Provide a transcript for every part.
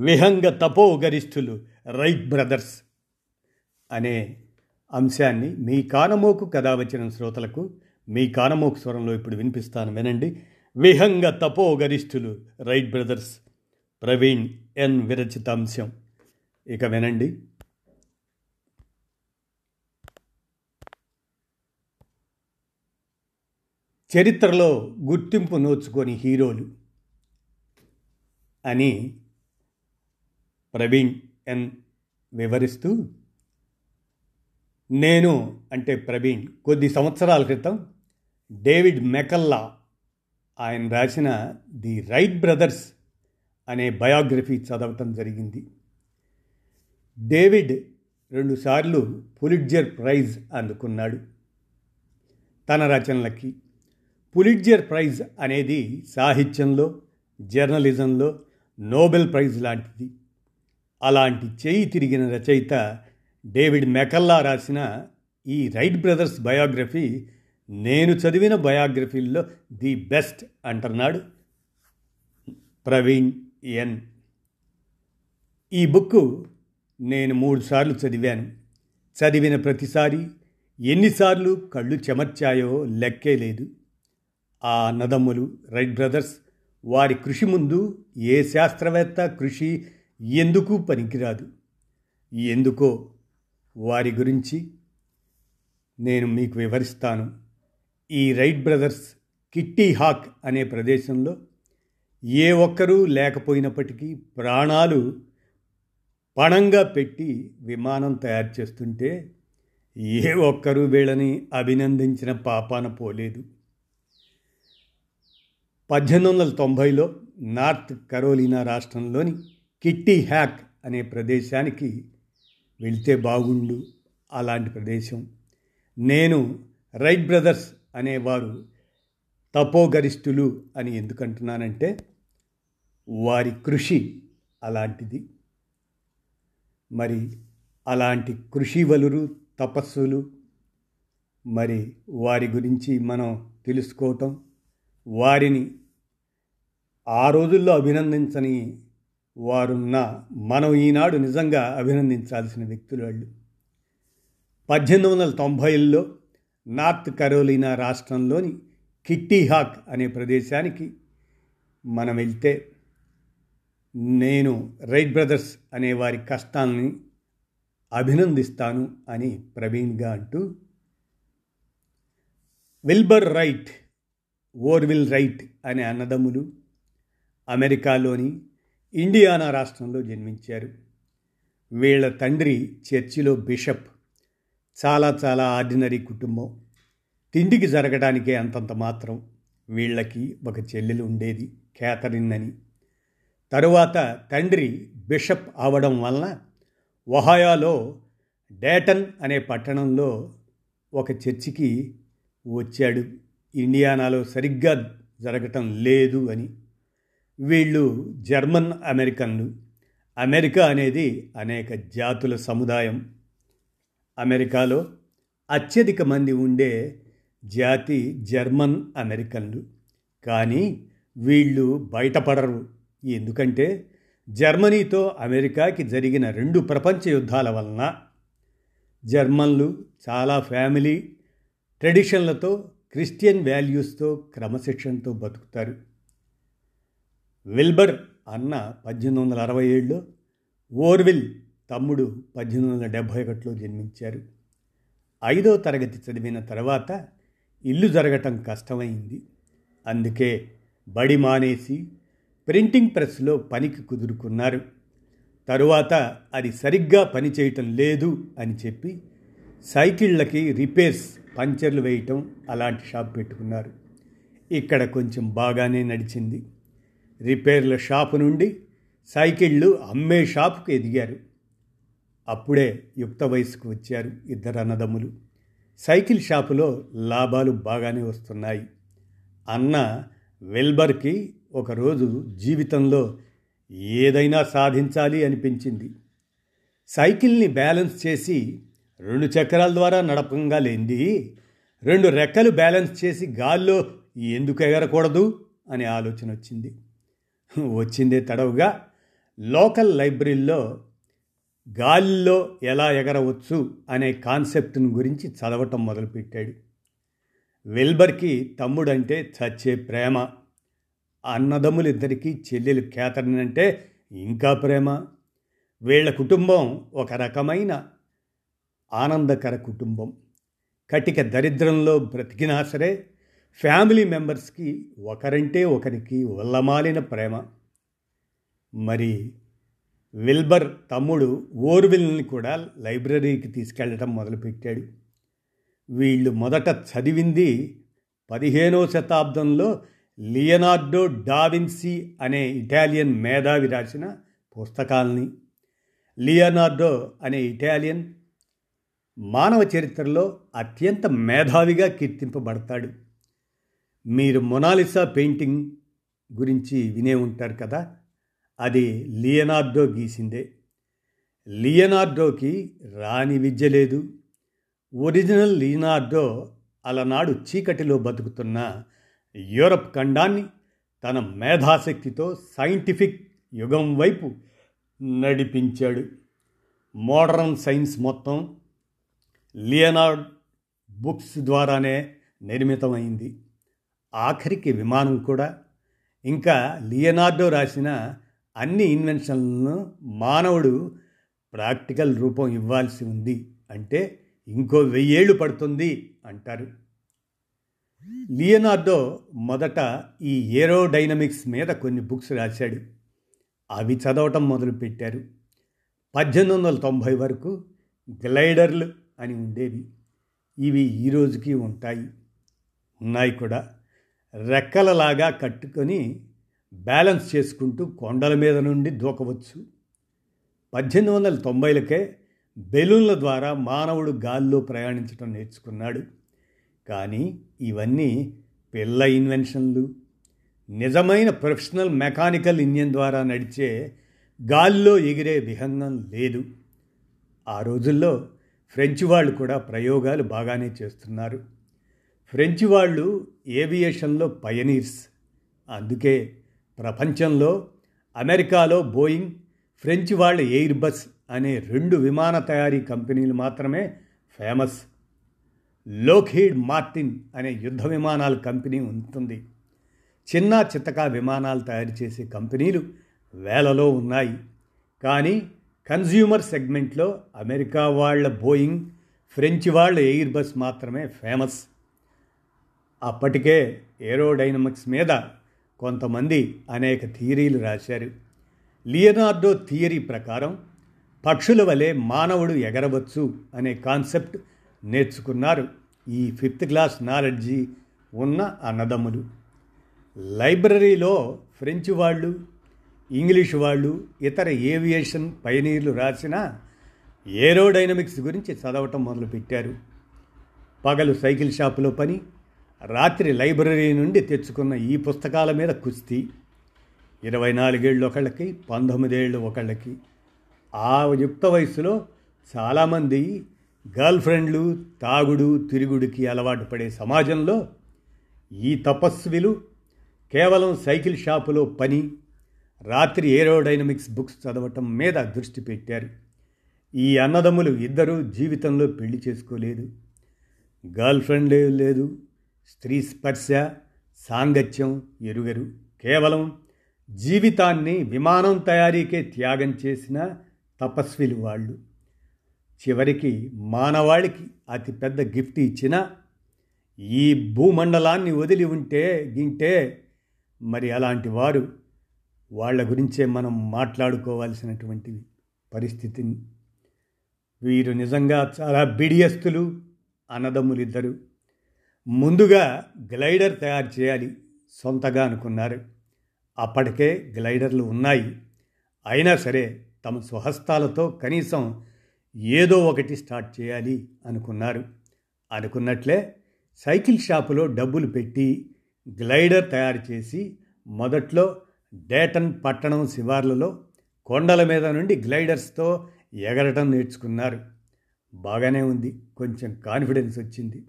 విహంగ తపోగరిష్ఠులు Wright brothers అనే అంశాన్ని మీ కానమోకు కథ వచ్చిన శ్రోతలకు మీ కానమోకు స్వరంలో ఇప్పుడు వినిపిస్తాను వినండి. విహంగ తపోగరిష్ఠులు రైట్ బ్రదర్స్ ప్రవీణ్ ఎన్ విరచిత అంశం. ఇక వినండి. చరిత్రలో గుర్తింపు నోచుకొని హీరోలు అని ప్రవీణ్ ఎన్ వివరిస్తూ నేను అంటే ప్రవీణ్ కొద్ది సంవత్సరాల క్రితం డేవిడ్ మెకల్లా ఆయన రాసిన ది రైట్ బ్రదర్స్ అనే బయోగ్రఫీ చదవటం జరిగింది. డేవిడ్ రెండుసార్లు పులిట్జర్ ప్రైజ్ అందుకున్నాడు తన రచనలకి. పులిట్జర్ ప్రైజ్ అనేది సాహిత్యంలో జర్నలిజంలో నోబెల్ ప్రైజ్ లాంటిది. అలాంటి చేయి తిరిగిన రచయిత డేవిడ్ మెకల్లా రాసిన ఈ రైట్ బ్రదర్స్ బయోగ్రఫీ నేను చదివిన బయోగ్రఫీల్లో ది బెస్ట్ అంటున్నాడు ప్రవీణ్ ఎన్. ఈ బుక్ నేను మూడుసార్లు చదివాను. చదివిన ప్రతిసారి ఎన్నిసార్లు కళ్ళు చెమర్చాయో లెక్కే లేదు. ఆ అన్నదమ్ములు రైట్ బ్రదర్స్ వారి కృషి ముందు ఏ శాస్త్రవేత్త కృషి ఎందుకు పనికిరాదు? ఎందుకో వారి గురించి నేను మీకు వివరిస్తాను. ఈ రైట్ బ్రదర్స్ కిట్టి హాక్ అనే ప్రదేశంలో ఏ ఒక్కరూ లేకపోయినప్పటికీ ప్రాణాలు పణంగా పెట్టి విమానం తయారు చేస్తుంటే ఏ ఒక్కరూ వీళ్ళని అభినందించిన పాపాన పోలేదు. పద్దెనిమిది వందల తొంభైలో నార్త్ కరోలినా రాష్ట్రంలోని కిట్టి హ్యాక్ అనే ప్రదేశానికి వెళ్తే బాగుండు అలాంటి ప్రదేశం. నేను రైట్ బ్రదర్స్ అనేవారు తపోగరిష్ఠులు అని ఎందుకంటున్నానంటే వారి కృషి అలాంటిది. మరి అలాంటి కృషి వలురు తపస్సులు మరి వారి గురించి మనం తెలుసుకోవటం వారిని ఆ రోజుల్లో అభినందించని వారున్న మనం ఈనాడు నిజంగా అభినందించాల్సిన వ్యక్తులు వాళ్ళు. పద్దెనిమిది వందల తొంభైల్లో నార్త్ కరోలినా రాష్ట్రంలోని కిట్టి హాక్ అనే ప్రదేశానికి మనం వెళ్తే నేను రైట్ బ్రదర్స్ అనే వారి కష్టాలని అభినందిస్తాను అని ప్రవీణ్గా అంటూ విల్బర్ రైట్ ఓర్విల్ రైట్ అనే అన్నదమ్ములు అమెరికాలోని ఇండియానా రాష్ట్రంలో జన్మించారు. వీళ్ళ తండ్రి చర్చిలో బిషప్. చాలా చాలా ఆర్డినరీ కుటుంబం. తిండికి జరగడానికే అంతంత మాత్రం వీళ్ళకి ఒక చెల్లెలు ఉండేది క్యాథరిన్ అని తరువాత తండ్రి బిషప్ అవడం వలన ఒహాయాలో డేటన్ అనే పట్టణంలో ఒక చర్చికి వచ్చాడు. ఇండియానాలో సరిగ్గా జరగటం లేదు అని. వీళ్ళు జర్మన్ అమెరికన్లు. అమెరికా అనేది అనేక జాతుల సముదాయం. అమెరికాలో అత్యధిక మంది ఉండే జాతి జర్మన్ అమెరికన్లు. కానీ వీళ్ళు బయటపడరు. ఎందుకంటే జర్మనీతో అమెరికాకి జరిగిన రెండు ప్రపంచ యుద్ధాల వలన జర్మన్లు చాలా ఫ్యామిలీ ట్రెడిషన్లతో క్రిస్టియన్ వాల్యూస్తో క్రమశిక్షణతో బతుకుతారు. విల్బర్ అన్న పద్దెనిమిది వందల అరవై ఏడులో ఓర్విల్ తమ్ముడు పద్దెనిమిది వందల డెబ్భై ఒకటిలో జన్మించారు. ఐదో తరగతి చదివిన తర్వాత ఇల్లు జరగటం కష్టమైంది. అందుకే బడి మానేసి ప్రింటింగ్ ప్రెస్లో పనికి కుదురుకున్నారు. తరువాత అది సరిగ్గా పనిచేయటం లేదు అని చెప్పి సైకిళ్ళకి రిపేర్స్ పంచర్లు వేయటం అలాంటి షాప్ పెట్టుకున్నారు. ఇక్కడ కొంచెం బాగానే నడిచింది. రిపేర్ల షాపు నుండి సైకిళ్ళు అమ్మే షాపుకు ఎదిగారు. అప్పుడే యుక్త వయసుకు వచ్చారు ఇద్దరు అన్నదమ్ములు. సైకిల్ షాపులో లాభాలు బాగానే వస్తున్నాయి. అన్న వెల్బర్కి ఒకరోజు జీవితంలో ఏదైనా సాధించాలి అనిపించింది. సైకిల్ని బ్యాలెన్స్ చేసి రెండు చక్రాల ద్వారా నడపంగా లేంది. రెండు రెక్కలు బ్యాలెన్స్ చేసి గాల్లో ఎందుకు ఎగరకూడదు అనే ఆలోచన వచ్చింది. వచ్చిందే తడవుగా లోకల్ లైబ్రరీలో గాలిలో ఎలా ఎగరవచ్చు అనే కాన్సెప్ట్ను గురించి చదవటం మొదలుపెట్టాడు. విల్బర్కి తమ్ముడంటే చచ్చే ప్రేమ. అన్నదమ్ములిద్దరికీ చెల్లెలు క్యాథరిన్ అంటే ఇంకా ప్రేమ. వీళ్ళ కుటుంబం ఒక రకమైన ఆనందకర కుటుంబం. కటిక దరిద్రంలో బ్రతికినా సరే ఫ్యామిలీ మెంబర్స్కి ఒకరంటే ఒకరికి ఉల్లమాలిన ప్రేమ. మరి విల్బర్ తమ్ముడు ఓర్విల్ని కూడా లైబ్రరీకి తీసుకెళ్ళడం మొదలుపెట్టాడు. వీళ్ళు మొదట చదివింది పదిహేనో శతాబ్దంలో లియనార్డో డావిన్సీ అనే ఇటాలియన్ మేధావి రాసిన పుస్తకాల్ని. లియనార్డో అనే ఇటాలియన్ మానవ చరిత్రలో అత్యంత మేధావిగా కీర్తింపబడతాడు. మీరు మొనాలిసా పెయింటింగ్ గురించి వినే ఉంటారు కదా? అది లియనార్డో గీసిందే. లియనార్డోకి రాని విద్య లేదు. ఒరిజినల్ లియనార్డో అలనాడు చీకటిలో బతుకుతున్న యూరప్ ఖండాన్ని తన మేధాశక్తితో సైంటిఫిక్ యుగం వైపు నడిపించాడు. మోడర్న్ సైన్స్ మొత్తం లియనార్డ్ బుక్స్ ద్వారానే నిర్మితమైంది. ఆఖరికి విమానం కూడా. ఇంకా లియనార్డో రాసిన అన్ని ఇన్వెన్షన్లను మానవుడు ప్రాక్టికల్ రూపం ఇవ్వాల్సి ఉంది అంటే ఇంకో వెయ్యేళ్ళు పడుతుంది అంటారు. లియనార్డో మొదట ఈ ఏరోడైనమిక్స్ మీద కొన్ని బుక్స్ రాశాడు. అవి చదవటం మొదలుపెట్టారు. పద్దెనిమిది వందల తొంభై వరకు గ్లైడర్లు అని ఉండేవి. ఇవి ఈ రోజుకి ఉంటాయి. ఉన్నాయి కూడా. రెక్కలలాగా కట్టుకొని బ్యాలెన్స్ చేసుకుంటూ కొండల మీద నుండి దూకవచ్చు. పద్దెనిమిది వందల తొంభైలకే బెలూన్ల ద్వారా మానవుడు గాల్లో ప్రయాణించడం నేర్చుకున్నాడు. కానీ ఇవన్నీ పిల్ల ఇన్వెన్షన్లు. నిజమైన ప్రొఫెషనల్ మెకానికల్ ఇంజన్ ద్వారా నడిచే గాల్లో ఎగిరే విహంగం లేదు. ఆ రోజుల్లో ఫ్రెంచ్ వాళ్ళు కూడా ప్రయోగాలు బాగానే చేస్తున్నారు. ఫ్రెంచ్ వాళ్ళు ఏవియేషన్లో పయనీర్స్. అందుకే ప్రపంచంలో అమెరికాలో బోయింగ్ ఫ్రెంచ్ వాళ్ళ ఎయిర్ బస్ అనే రెండు విమాన తయారీ కంపెనీలు మాత్రమే ఫేమస్. లోక్హీడ్ మార్టిన్ అనే యుద్ధ విమానాల కంపెనీ ఉంటుంది. చిన్న చిత్తక విమానాలు తయారు చేసే కంపెనీలు వేలలో ఉన్నాయి. కానీ కన్జ్యూమర్ సెగ్మెంట్లో అమెరికా వాళ్ళ బోయింగ్ ఫ్రెంచ్ వాళ్ళ ఎయిర్ బస్ మాత్రమే ఫేమస్. అప్పటికే ఏరోడైనమిక్స్ మీద కొంతమంది అనేక థియరీలు రాశారు. లియనార్డో థియరీ ప్రకారం పక్షుల వలె మానవుడు ఎగరవచ్చు అనే కాన్సెప్ట్ నేర్చుకున్నారు ఈ ఫిఫ్త్ క్లాస్ నాలెడ్జి ఉన్న అన్నదమ్ములు. లైబ్రరీలో ఫ్రెంచ్ వాళ్ళు ఇంగ్లీష్ వాళ్ళు ఇతర ఏవియేషన్ పయనీర్లు రాసిన ఏరోడైనమిక్స్ గురించి చదవటం మొదలుపెట్టారు. పగలు సైకిల్ షాపులో పని రాత్రి లైబ్రరీ నుండి తెచ్చుకున్న ఈ పుస్తకాల మీద కుస్తీ. ఇరవై నాలుగేళ్ళు ఒకళ్ళకి పంతొమ్మిదేళ్ళు ఒకళ్ళకి. ఆ యుక్త వయసులో చాలామంది గర్ల్ ఫ్రెండ్లు తాగుడు తిరుగుడికి అలవాటు పడే సమాజంలో ఈ తపస్విలు కేవలం సైకిల్ షాపులో పని రాత్రి ఏరోడైనమిక్స్ బుక్స్ చదవటం మీద దృష్టి పెట్టారు. ఈ అన్నదమ్ములు ఇద్దరూ జీవితంలో పెళ్ళి చేసుకోలేదు. గర్ల్ ఫ్రెండ్ లేదు. స్త్రీ స్పర్శ సాంగత్యం ఎరుగరు. కేవలం జీవితాన్ని విమానం తయారీకే త్యాగం చేసిన తపస్విలు వాళ్ళు. చివరికి మానవాళికి అతిపెద్ద గిఫ్ట్ ఇచ్చిన ఈ భూమండలాన్ని వదిలి ఉంటే గింటే మరి అలాంటి వారు వాళ్ళ గురించే మనం మాట్లాడుకోవాల్సినటువంటి పరిస్థితిని. వీరు నిజంగా చాలా బిడియస్తులు అన్నదమ్ములిద్దరు. ముందుగా గ్లైడర్ తయారు చేయాలి సొంతగా అనుకున్నారు. అప్పటికే గ్లైడర్లు ఉన్నాయి. అయినా సరే తమ స్వహస్తాలతో కనీసం ఏదో ఒకటి స్టార్ట్ చేయాలి అనుకున్నారు. అనుకున్నట్లే సైకిల్ షాపులో డబ్బులు పెట్టి గ్లైడర్ తయారు చేసి మొదట్లో డేటన్ పట్టణం శివార్లలో కొండల మీద నుండి గ్లైడర్స్తో ఎగరటం నేర్చుకున్నారు. బాగానే ఉంది. కొంచెం కాన్ఫిడెన్స్ వచ్చింది.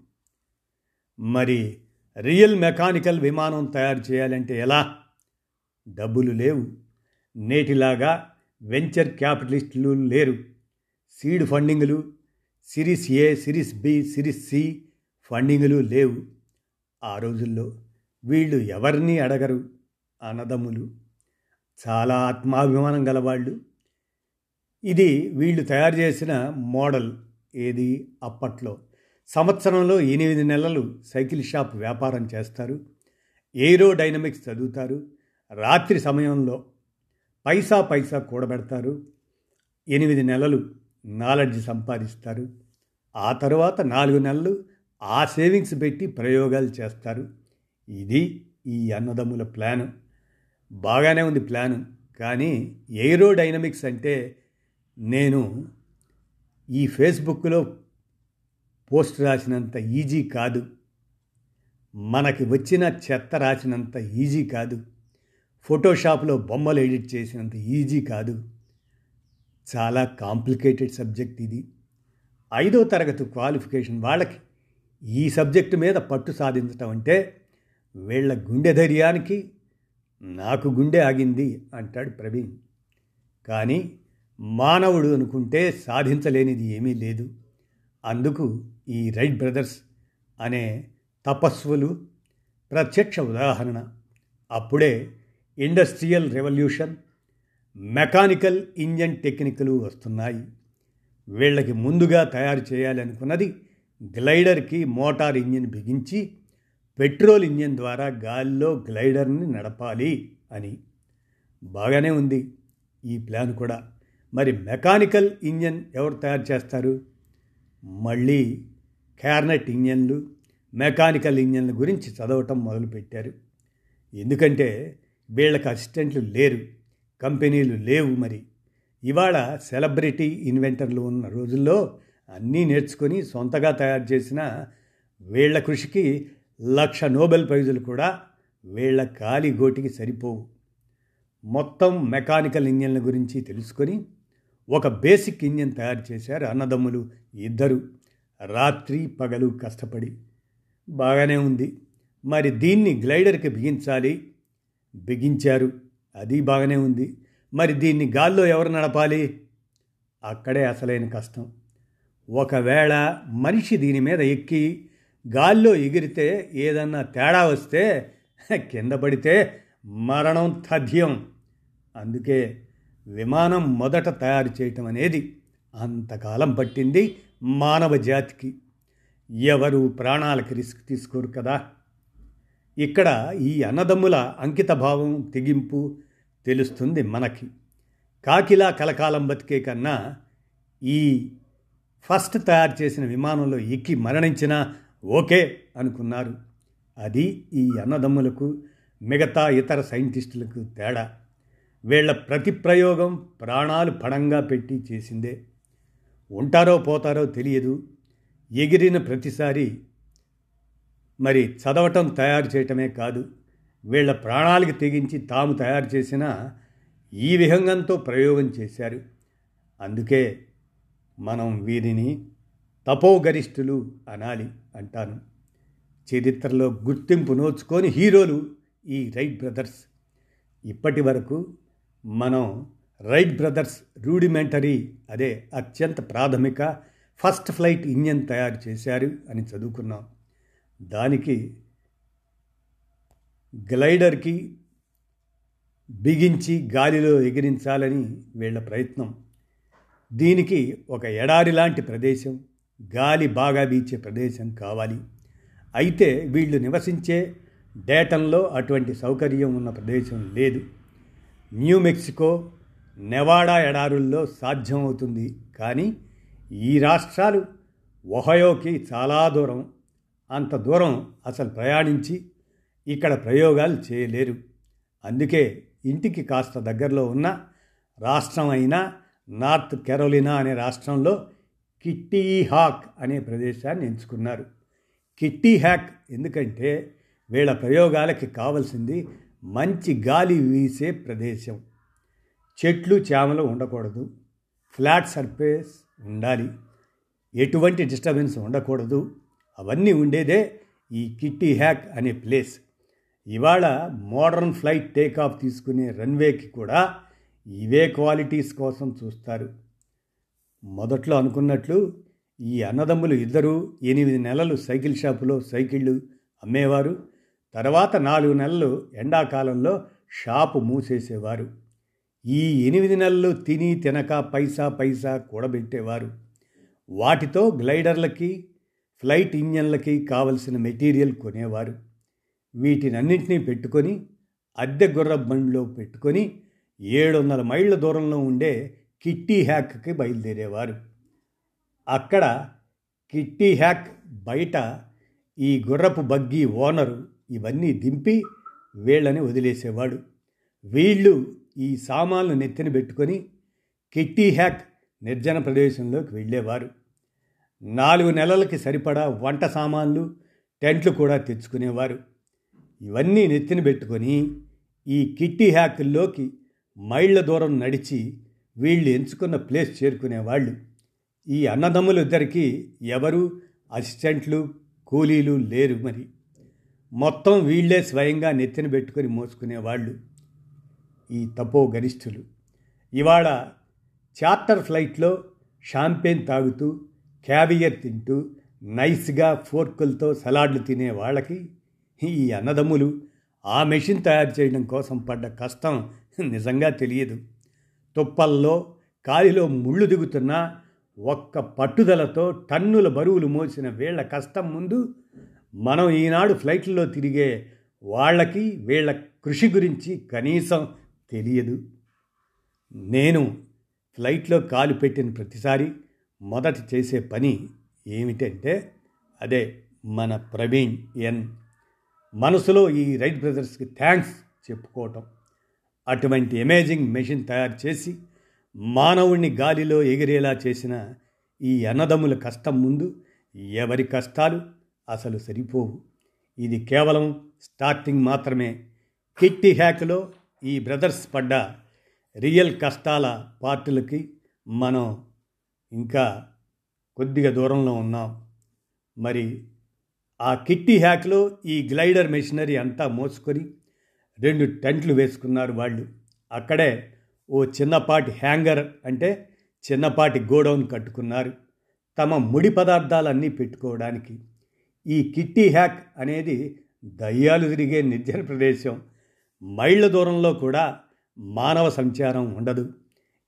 మరి రియల్ మెకానికల్ విమానం తయారు చేయాలంటే ఎలా? డబ్బులు లేవు. నేటిలాగా వెంచర్ క్యాపిటలిస్టులు లేరు. Seed ఫండింగులు series A series B series C ఫండింగులు లేవు. ఆ రోజుల్లో వీళ్ళు ఎవరిని అడగరు? అన్నదమ్ములు. చాలా ఆత్మాభిమానం గలవాళ్ళు. ఇది వీళ్ళు తయారు చేసిన మోడల్. ఏది అప్పట్లో? సంవత్సరంలో ఎనిమిది నెలలు సైకిల్ షాప్ వ్యాపారం చేస్తారు. ఏరోడైనమిక్స్ చదువుతారు. రాత్రి సమయంలో పైసా పైసా కూడబెడతారు. ఎనిమిది నెలలు నాలెడ్జ్ సంపాదిస్తారు. ఆ తర్వాత నాలుగు నెలలు ఆ సేవింగ్స్ పెట్టి ప్రయోగాలు చేస్తారు. ఇది ఈ అన్నదమ్ముల ప్లాను. బాగానే ఉంది ప్లాను. కానీ ఏరోడైనమిక్స్ అంటే నేను ఈ ఫేస్బుక్లో పోస్ట్ రాసినంత ఈజీ కాదు. మనకి వచ్చిన చెత్త రాసినంత ఈజీ కాదు. ఫోటోషాప్లో బొమ్మలు ఎడిట్ చేసినంత ఈజీ కాదు. చాలా కాంప్లికేటెడ్ సబ్జెక్ట్ ఇది. ఐదో తరగతి క్వాలిఫికేషన్ వాళ్ళకి ఈ సబ్జెక్టు మీద పట్టు సాధించటం అంటే వీళ్ళ గుండె ధైర్యానికి నాకు గుండె ఆగింది అంటాడు ప్రవీణ్. కానీ మానవుడు అనుకుంటే సాధించలేనిది ఏమీ లేదు. అందుకు ఈ రైట్ బ్రదర్స్ అనే తపస్సులు ప్రత్యక్ష ఉదాహరణ అప్పుడే ఇండస్ట్రియల్ రెవల్యూషన్ మెకానికల్ ఇంజన్ టెక్నిక్లు వస్తున్నాయి. వీళ్ళకి ముందుగా తయారు చేయాలనుకున్నది గ్లైడర్కి మోటార్ ఇంజిన్ బిగించి పెట్రోల్ ఇంజిన్ ద్వారా గాలిలో గ్లైడర్ని నడపాలి అని. బాగానే ఉంది ఈ ప్లాన్ కూడా. మరి మెకానికల్ ఇంజన్ ఎవరు తయారు చేస్తారు? మళ్ళీ క్యార్నెట్ ఇంజన్లు మెకానికల్ ఇంజన్ల గురించి చదవటం మొదలుపెట్టారు. ఎందుకంటే వీళ్ళకి అసిస్టెంట్లు లేరు కంపెనీలు లేవు మరి. ఇవాళ సెలబ్రిటీ ఇన్వెంటర్లు ఉన్న రోజుల్లో అన్నీ నేర్చుకొని సొంతగా తయారు చేసిన వీళ్ళ కృషికి లక్ష నోబెల్ ప్రైజులు కూడా వీళ్ళ కాలి గోటికి సరిపోవు. మొత్తం మెకానికల్ ఇంజన్ల గురించి తెలుసుకొని ఒక బేసిక్ ఇంజన్ తయారు చేశారు అన్నదమ్ములు ఇద్దరు. రాత్రి పగలు కష్టపడి. బాగానే ఉంది. మరి దీన్ని గ్లైడర్కి బిగించాలి? బిగించారు. అది బాగానే ఉంది. మరి దీన్ని గాల్లో ఎవరు నడపాలి? అక్కడే అసలైన కష్టం. ఒకవేళ మనిషి దీని మీద ఎక్కి గాల్లో ఎగిరితే ఏదన్నా తేడా వస్తే కింద పడితే మరణం తథ్యం. అందుకే విమానం మొదట తయారు చేయటం అనేది అంతకాలం పట్టింది. మానవ జాతికి ఎవరు ప్రాణాలకి రిస్క్ తీసుకోరు కదా? ఇక్కడ ఈ అన్నదమ్ముల అంకితభావం తెగింపు తెలుస్తుంది మనకి. కాకిలా కలకాలం బతికే కన్నా ఈ ఫస్ట్ తయారు చేసిన విమానంలో ఎక్కి మరణించినా ఓకే అనుకున్నారు. అది ఈ అన్నదమ్ములకు మిగతా ఇతర సైంటిస్టులకు తేడా. వీళ్ళ ప్రతి ప్రయోగం ప్రాణాలు పడంగా పెట్టి చేసిందే. ఉంటారో పోతారో తెలియదు. ఎగిరిన ప్రతిసారి మరి చదవటం తయారు చేయటమే కాదు. వీళ్ళ ప్రాణాలకి తెగించి తాము తయారు చేసిన ఈ విహంగంతో ప్రయోగం చేశారు. అందుకే మనం వీరిని తపోగరిష్ఠులు అనాలి అంటాను. చరిత్రలో గుర్తింపు నోచుకొని హీరోలు ఈ రైట్ బ్రదర్స్. ఇప్పటి వరకు మనం రైట్ బ్రదర్స్ రూడిమెంటరీ అదే అత్యంత ప్రాథమిక ఫస్ట్ ఫ్లైట్ ఇంజన్ తయారు చేశారు అని చదువుకున్నాం. దానికి గ్లైడర్కి బిగించి గాలిలో ఎగిరించాలని వీళ్ళ ప్రయత్నం. దీనికి ఒక ఎడారి లాంటి ప్రదేశం గాలి బాగా వీచే ప్రదేశం కావాలి. అయితే వీళ్ళు నివసించే డేటంలో అటువంటి సౌకర్యం ఉన్న ప్రదేశం లేదు. న్యూ మెక్సికో నెవాడా ఎడారుల్లో సాధ్యమవుతుంది. కానీ ఈ రాష్ట్రాలు ఒహయోకి చాలా దూరం. అంత దూరం అసలు ప్రయాణించి ఇక్కడ ప్రయోగాలు చేయలేరు. అందుకే ఇంటికి కాస్త దగ్గరలో ఉన్న రాష్ట్రం అయిన నార్త్ కెరోలినా అనే రాష్ట్రంలో కిట్టి హాక్ అనే ప్రదేశాన్ని ఎంచుకున్నారు. కిట్టి హ్యాక్ ఎందుకంటే వీళ్ళ ప్రయోగాలకి కావలసింది మంచి గాలి వీసే ప్రదేశం. చెట్లు చేమలు ఉండకూడదు. ఫ్లాట్ సర్ఫేస్ ఉండాలి. ఎటువంటి డిస్టర్బెన్స్ ఉండకూడదు. అవన్నీ ఉండేదే ఈ కిట్టి హ్యాక్ అనే ప్లేస్. ఇవాళ మోడర్న్ ఫ్లైట్ టేక్ ఆఫ్ తీసుకునే రన్వేకి కూడా ఇవే క్వాలిటీస్ కోసం చూస్తారు. మొదట్లో అనుకున్నట్లు ఈ అన్నదమ్ములు ఇద్దరూ ఎనిమిది నెలలు సైకిల్ షాపులో సైకిళ్ళు అమ్మేవారు. తర్వాత నాలుగు నెలలు ఎండాకాలంలో షాపు మూసేసేవారు. ఈ ఎనిమిది నెలలు తిని తినక పైసా పైసా కూడబెట్టేవారు. వాటితో గ్లైడర్లకి ఫ్లైట్ ఇంజన్లకి కావలసిన మెటీరియల్ కొనేవారు. వీటినన్నింటినీ పెట్టుకొని అద్దె గుర్ర బండిలో పెట్టుకొని ఏడు వందల మైళ్ళ దూరంలో ఉండే కిట్టి హ్యాక్కి బయలుదేరేవారు. అక్కడ కిట్టి హ్యాక్ బయట ఈ గుర్రపు బగ్గి ఓనరు ఇవన్నీ దింపి వీళ్ళని వదిలేసేవాడు. వీళ్ళు ఈ సామాన్లు నెత్తిన పెట్టుకొని కిట్టి హ్యాక్ నిర్జన ప్రదేశంలోకి వెళ్ళేవారు. నాలుగు నెలలకి సరిపడా వంట సామాన్లు టెంట్లు కూడా తెచ్చుకునేవారు. ఇవన్నీ నెత్తిన పెట్టుకొని ఈ కిట్టి హ్యాకుల్లోకి మైళ్ళ దూరం నడిచి వీళ్ళు ఎంచుకున్న ప్లేస్ చేరుకునేవాళ్ళు. ఈ అన్నదమ్ములు ఇద్దరికి ఎవరు అసిస్టెంట్లు కూలీలు లేరు మరి. మొత్తం వీళ్ళే స్వయంగా నెత్తిన పెట్టుకొని మోసుకునేవాళ్ళు. ఈ తపో గరిష్ఠులు. ఇవాళ చార్టర్ ఫ్లైట్లో షాంపేన్ తాగుతూ క్యావియర్ తింటూ నైస్గా ఫోర్కులతో సలాడ్లు తినే వాళ్ళకి ఈ అన్నదమ్ములు ఆ మెషిన్ తయారు చేయడం కోసం పడ్డ కష్టం నిజంగా తెలియదు. తుప్పల్లో కాలిలో ముళ్ళు దిగుతున్న ఒక్క పట్టుదలతో టన్నుల బరువులు మోసిన వీళ్ళ కష్టం ముందు మనం ఈనాడు ఫ్లైట్లలో తిరిగే వాళ్ళకి వీళ్ళ కృషి గురించి కనీసం తెలియదు. నేను ఫ్లైట్లో కాలు పెట్టిన ప్రతిసారి మొదట చేసే పని ఏమిటంటే అదే మన ప్రవీణ్ ఎన్. మనసులో ఈ రైట్ బ్రదర్స్కి థ్యాంక్స్ చెప్పుకోవటం. అటువంటి అమేజింగ్ మెషిన్ తయారు చేసి మానవుణ్ణి గాలిలో ఎగిరేలా చేసిన ఈ అన్నదమ్ముల కష్టం ముందు ఎవరి కష్టాలు అసలు సరిపోవు. ఇది కేవలం స్టార్టింగ్ మాత్రమే. కిట్టి హ్యాక్లో ఈ బ్రదర్స్ పడ్డ రియల్ కష్టాల పార్టీలకి మనం ఇంకా కొద్దిగా దూరంలో ఉన్నాం. మరి ఆ కిట్టి హ్యాక్లో ఈ గ్లైడర్ మెషినరీ అంతా మోసుకొని రెండు టెంట్లు వేసుకున్నారు వాళ్ళు. అక్కడే ఓ చిన్నపాటి హ్యాంగర్ అంటే చిన్నపాటి గోడౌన్ కట్టుకున్నారు. తమ ముడి పదార్థాలన్నీ పెట్టుకోవడానికి. ఈ కిట్టి హ్యాక్ అనేది దయ్యాలు తిరిగే నిర్జన ప్రదేశం. మైళ్ళ దూరంలో కూడా మానవ సంచారం ఉండదు.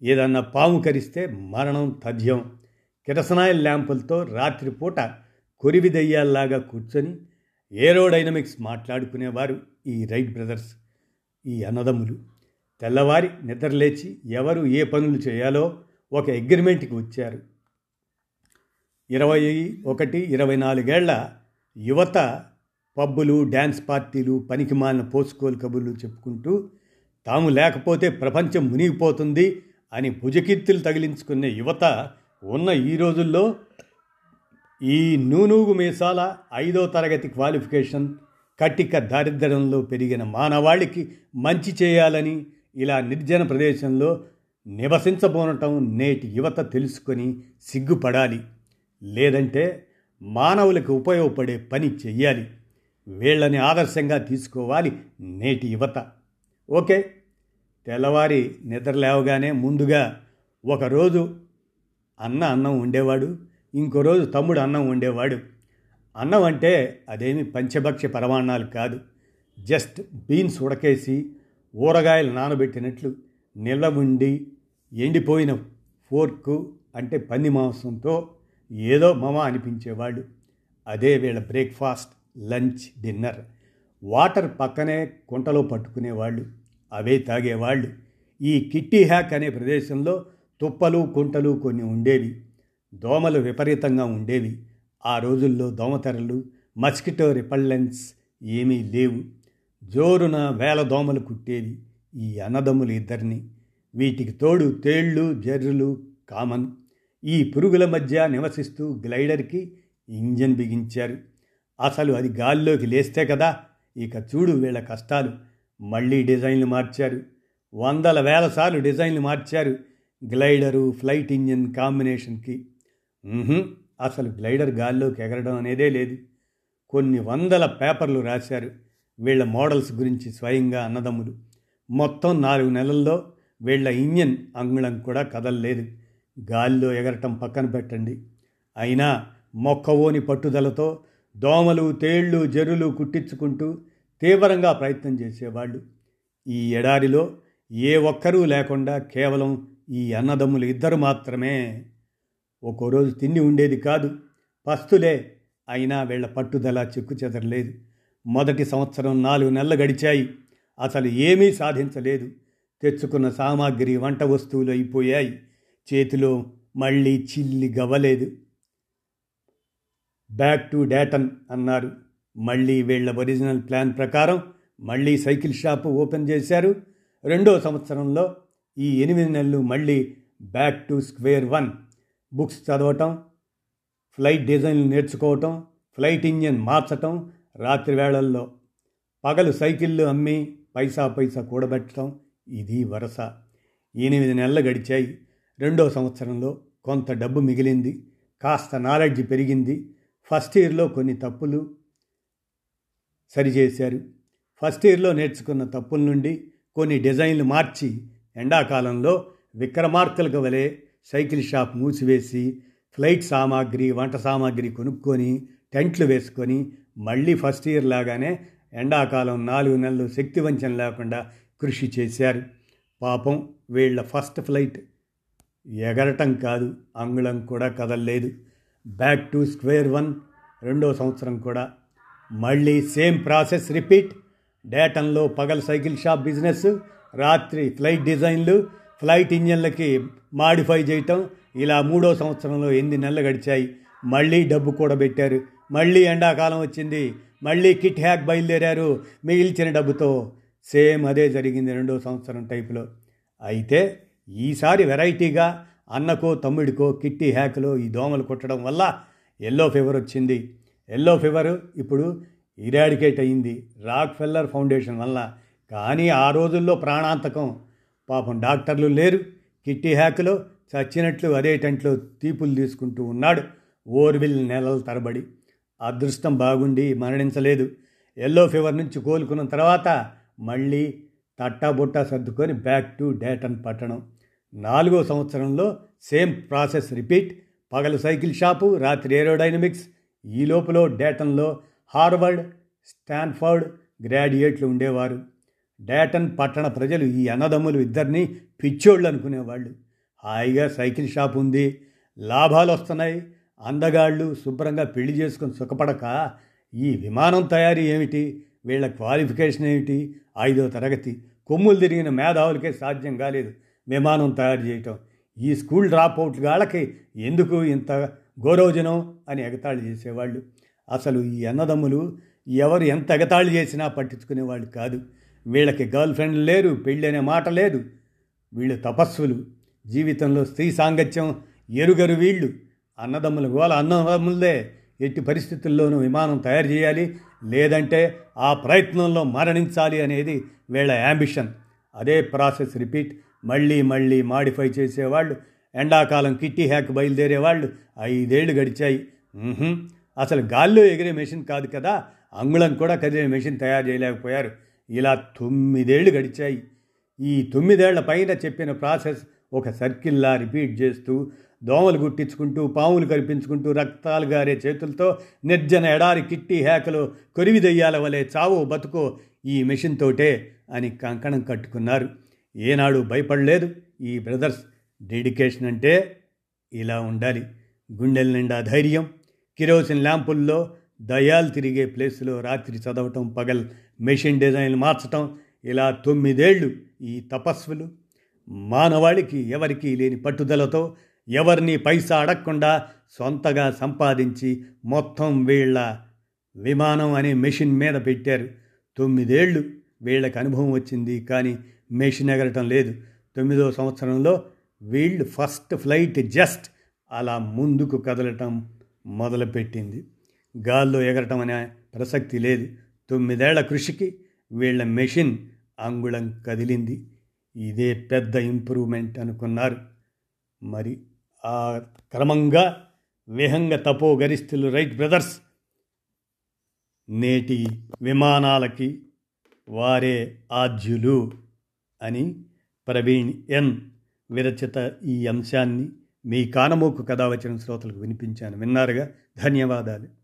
ఏదన్నా పాము కరిస్తే మరణం తథ్యం. కిరసనాయిల్ ల్యాంపులతో రాత్రిపూట కొరివి దయ్యాల్లాగా కూర్చొని ఏరోడైనమిక్స్ మాట్లాడుకునేవారు ఈ రైట్ బ్రదర్స్. ఈ అన్నదమ్ములు తెల్లవారి నిద్రలేచి ఎవరు ఏ పనులు చేయాలో ఒక అగ్రిమెంట్కి వచ్చారు. ఇరవై ఒకటి ఇరవై నాలుగేళ్ళ యువత పబ్బులు డ్యాన్స్ పార్టీలు పనికిమాలిన పోసుకోలు కబుర్లు చెప్పుకుంటూ తాము లేకపోతే ప్రపంచం మునిగిపోతుంది అని భుజకీర్తులు తగిలించుకునే యువత ఉన్న ఈ రోజుల్లో ఈ నూనూగు మీసాల ఐదో తరగతి క్వాలిఫికేషన్ కట్టిక దారిద్ర్యంలో పెరిగిన మానవాళికి మంచి చేయాలని ఇలా నిర్జన ప్రదేశంలో నివసించబోనటం నేటి యువత తెలుసుకొని సిగ్గుపడాలి. లేదంటే మానవులకు ఉపయోగపడే పని చెయ్యాలి. వీళ్ళని ఆదర్శంగా తీసుకోవాలి నేటి యువత. ఓకే? తెల్లవారి నిద్ర లేవగానే ముందుగా ఒకరోజు అన్న అన్నం ఉండేవాడు ఇంకో రోజు తమ్ముడు అన్నం ఉండేవాడు అన్నం అంటే అదేమి పంచభక్ష్య పరమాణాలు కాదు. జస్ట్ బీన్స్ ఉడకేసి ఊరగాయలు నానబెట్టినట్లు నిల్వ ఉండి ఎండిపోయిన ఫోర్కు అంటే పంది మాంసంతో ఏదో మమ అనిపించేవాళ్ళు అదే వీళ్ళ బ్రేక్ఫాస్ట్. Lunch dinner. వాటర్ పక్కనే కుంటలో పట్టుకునేవాళ్ళు. అవే తాగేవాళ్ళు. ఈ కిట్టి హ్యాక్ అనే ప్రదేశంలో తుప్పలు కుంటలు కొన్ని ఉండేవి. దోమలు విపరీతంగా ఉండేవి. ఆ రోజుల్లో దోమతెరలు మస్కిటో రిపల్లెన్స్ ఏమీ లేవు. జోరున వేల దోమలు కుట్టేవి ఈ అన్నదమ్ములు ఇద్దరిని. వీటికి తోడు తేళ్ళు జర్రులు కామన్. ఈ పురుగుల మధ్య నివసిస్తూ గ్లైడర్కి ఇంజన్ బిగించారు. అసలు అది గాల్లోకి లేస్తే కదా? ఇక చూడు వీళ్ళ కష్టాలు. మళ్ళీ డిజైన్లు మార్చారు. వందల వేల సార్లు డిజైన్లు మార్చారు గ్లైడరు ఫ్లైట్ ఇంజిన్ కాంబినేషన్కి. అసలు గ్లైడర్ గాల్లోకి ఎగరడం అనేదే లేదు. కొన్ని వందల పేపర్లు రాశారు వీళ్ళ మోడల్స్ గురించి స్వయంగా అన్నదమ్ములు. మొత్తం నాలుగు నెలల్లో వీళ్ళ ఇంజన్ అంగుళం కూడా కదలలేదు. గాల్లో ఎగరటం పక్కన పెట్టండి. అయినా మొక్కవోని పట్టుదలతో దోమలు తేళ్ళు జరులు కుట్టించుకుంటూ తీవ్రంగా ప్రయత్నం చేసేవాళ్ళు. ఈ ఎడారిలో ఏ ఒక్కరూ లేకుండా కేవలం ఈ అన్నదమ్ములు ఇద్దరు మాత్రమే. ఒక్కో రోజు తిండి ఉండేది కాదు. పస్తులే అయినా వీళ్ళ పట్టుదల చెక్కు చెదరలేదు. మొదటి సంవత్సరం నాలుగు నెలలు గడిచాయి. అసలు ఏమీ సాధించలేదు. తెచ్చుకున్న సామాగ్రి వంట వస్తువులు అయిపోయాయి. చేతిలో మళ్ళీ చిల్లి గవ్వలేదు. బ్యాక్ టు డేటన్ అన్నారు. మళ్ళీ వీళ్ళ ఒరిజినల్ ప్లాన్ ప్రకారం మళ్ళీ సైకిల్ షాపు ఓపెన్ చేశారు. రెండో సంవత్సరంలో ఈ ఎనిమిది నెలలు మళ్ళీ back to square one books చదవటం ఫ్లైట్ డిజైన్లు నేర్చుకోవటం ఫ్లైట్ ఇంజిన్ మార్చటం రాత్రి వేళల్లో. పగలు సైకిళ్ళు అమ్మి పైసా పైసా కూడబెట్టడం ఇది వరస. ఎనిమిది నెలలు గడిచాయి. రెండో సంవత్సరంలో కొంత డబ్బు మిగిలింది. కాస్త నాలెడ్జ్ పెరిగింది. ఫస్ట్ ఇయర్లో కొన్ని తప్పులు సరిచేశారు. ఫస్ట్ ఇయర్లో నేర్చుకున్న తప్పుల నుండి కొన్ని డిజైన్లు మార్చి ఎండాకాలంలో విక్రమార్కలకు వలె సైకిల్ షాప్ మూసివేసి ఫ్లైట్ సామాగ్రి వంట సామాగ్రి కొనుక్కొని టెంట్లు వేసుకొని మళ్ళీ ఫస్ట్ ఇయర్ లాగానే ఎండాకాలం నాలుగు నెలలు శక్తివంచన లేకుండా కృషి చేశారు. పాపం వీళ్ళ ఫస్ట్ ఫ్లైట్ ఎగరటం కాదు అంగుళం కూడా కదలలేదు. బ్యాక్ టు స్క్వేర్ వన్ రెండో సంవత్సరం కూడా. మళ్ళీ సేమ్ ప్రాసెస్ రిపీట్. డేటన్లో పగల సైకిల్ షాప్ బిజినెస్ రాత్రి ఫ్లైట్ డిజైన్లు ఫ్లైట్ ఇంజన్లకి మాడిఫై చేయటం. ఇలా మూడో సంవత్సరంలో ఎనిమిది నెలలు గడిచాయి. మళ్ళీ డబ్బు కూడా పెట్టారు. మళ్ళీ ఎండాకాలం వచ్చింది. మళ్ళీ కిట్ హ్యాక్ బయలుదేరారు మిగిల్చిన డబ్బుతో. సేమ్ అదే జరిగింది రెండో సంవత్సరం టైపులో. అయితే ఈసారి వెరైటీగా అన్నకో తమ్ముడికో కిట్టి హ్యాక్లో ఈ దోమలు కుట్టడం వల్ల ఎల్లో ఫీవర్ వచ్చింది. ఎల్లో ఫీవర్ ఇప్పుడు ఇరాడికేట్ అయింది. రాక్ ఫెల్లర్ ఫౌండేషన్ వల్ల. కానీ ఆ రోజుల్లో ప్రాణాంతకం. పాపం డాక్టర్లు లేరు. కిట్టి హ్యాక్లో చచ్చినట్లు అదే టెంట్లో తీపులు తీసుకుంటూ ఉన్నాడు ఓర్విల్ నెలల తరబడి. అదృష్టం బాగుండి మరణించలేదు. ఎల్లో ఫీవర్ నుంచి కోలుకున్న తర్వాత మళ్ళీ తట్టాబుట్టా సర్దుకొని బ్యాక్ టు డేటన్ పట్టణం. నాలుగో సంవత్సరంలో సేమ్ ప్రాసెస్ రిపీట్. పగలు సైకిల్ షాపు రాత్రి ఏరోడైనమిక్స్. ఈ లోపల డేటన్లో హార్వర్డ్ స్టాన్ఫర్డ్ గ్రాడ్యుయేట్లు ఉండేవారు. డేటన్ పట్టణ ప్రజలు ఈ అన్నదమ్ములు ఇద్దరిని పిచ్చోళ్ళు అనుకునేవాళ్ళు. హాయిగా సైకిల్ షాప్ ఉంది. లాభాలు వస్తున్నాయి. అందగాళ్ళు శుభ్రంగా పెళ్ళి చేసుకుని సుఖపడక ఈ విమానం తయారీ ఏమిటి? వీళ్ళ క్వాలిఫికేషన్ ఏమిటి? ఐదో తరగతి. కొమ్ములు తిరిగిన మేధావులకే సాధ్యం కాలేదు. విమానం తయారు చేయటం. ఈ స్కూల్ డ్రాప్ అవుట్ గాళ్ళకి ఎందుకు ఇంత గౌరవజనం అని ఎగతాళి చేసేవాళ్ళు? అసలు ఈ అన్నదమ్ములు ఎవరు ఎంత ఎగతాళి చేసినా పట్టించుకునేవాళ్ళు కాదు. వీళ్ళకి గర్ల్ ఫ్రెండ్ లేరు పెళ్ళనే అనే మాట లేదు. వీళ్ళు తపస్సులు. జీవితంలో స్త్రీ సాంగత్యం ఎరుగరు వీళ్ళు. అన్నదమ్ముల గోల అన్నదమ్ములదే. ఎట్టి పరిస్థితుల్లోనూ విమానం తయారు చేయాలి లేదంటే ఆ ప్రయత్నంలో మరణించాలి అనేది వీళ్ళ యాంబిషన్. అదే ప్రాసెస్ రిపీట్. మళ్ళీ మళ్ళీ మాడిఫై చేసేవాళ్ళు ఎండాకాలం కిట్టి హ్యాక్ బయలుదేరేవాళ్ళు ఐదేళ్ళు గడిచాయి. అసలు గాల్లో ఎగిరే మెషిన్ కాదు కదా అంగుళం కూడా కదిలే మెషిన్ తయారు చేయలేకపోయారు. ఇలా తొమ్మిదేళ్ళు గడిచాయి. ఈ తొమ్మిదేళ్ళ పైన చెప్పిన ప్రాసెస్ ఒక సర్కిల్లా రిపీట్ చేస్తూ దోమలు గుట్టించుకుంటూ పాములు కనిపించుకుంటూ రక్తాలు గారే చేతులతో నిర్జన ఎడారి కిట్టి హ్యాకలు కొరివి దెయ్యాల వలె చావో బతుకో ఈ మెషిన్ తోటే అని కంకణం కట్టుకున్నారు. ఏనాడు భయపడలేదు. ఈ బ్రదర్స్ డెడికేషన్ అంటే ఇలా ఉండాలి. గుండెల నిండా ధైర్యం. కిరోసిన్ ల్యాంపుల్లో దయాలు తిరిగే ప్లేస్లో రాత్రి చదవటం పగల్ మెషిన్ డిజైన్లు మార్చటం ఇలా తొమ్మిదేళ్ళు ఈ తపస్సులు. మానవాళికి ఎవరికీ లేని పట్టుదలతో ఎవరిని పైసా అడగకుండా సొంతగా సంపాదించి మొత్తం వీళ్ళ విమానం అనే మెషిన్ మీద పెట్టారు. తొమ్మిదేళ్ళు వీళ్ళకి అనుభవం వచ్చింది కానీ మెషిన్ ఎగరటం లేదు. తొమ్మిదో సంవత్సరంలో వీళ్ళు ఫస్ట్ ఫ్లైట్ జస్ట్ అలా ముందుకు కదలటం మొదలుపెట్టింది. గాల్లో ఎగరటం అనే ప్రసక్తి లేదు. తొమ్మిదేళ్ళ కృషికి వీళ్ళ మెషిన్ అంగుళం కదిలింది. ఇదే పెద్ద ఇంప్రూవ్మెంట్ అనుకున్నారు. మరి ఆ క్రమంగా విహంగ తపో గరిస్థులు రైట్ బ్రదర్స్ నేటి విమానాలకి వారే ఆద్యులు. అని ప్రవీణ్ ఎన్. విరచిత ఈ అంశాన్ని మీ కానమోకు కథ వచ్చిన శ్రోతలకు వినిపించాను. విన్నారుగా? ధన్యవాదాలు.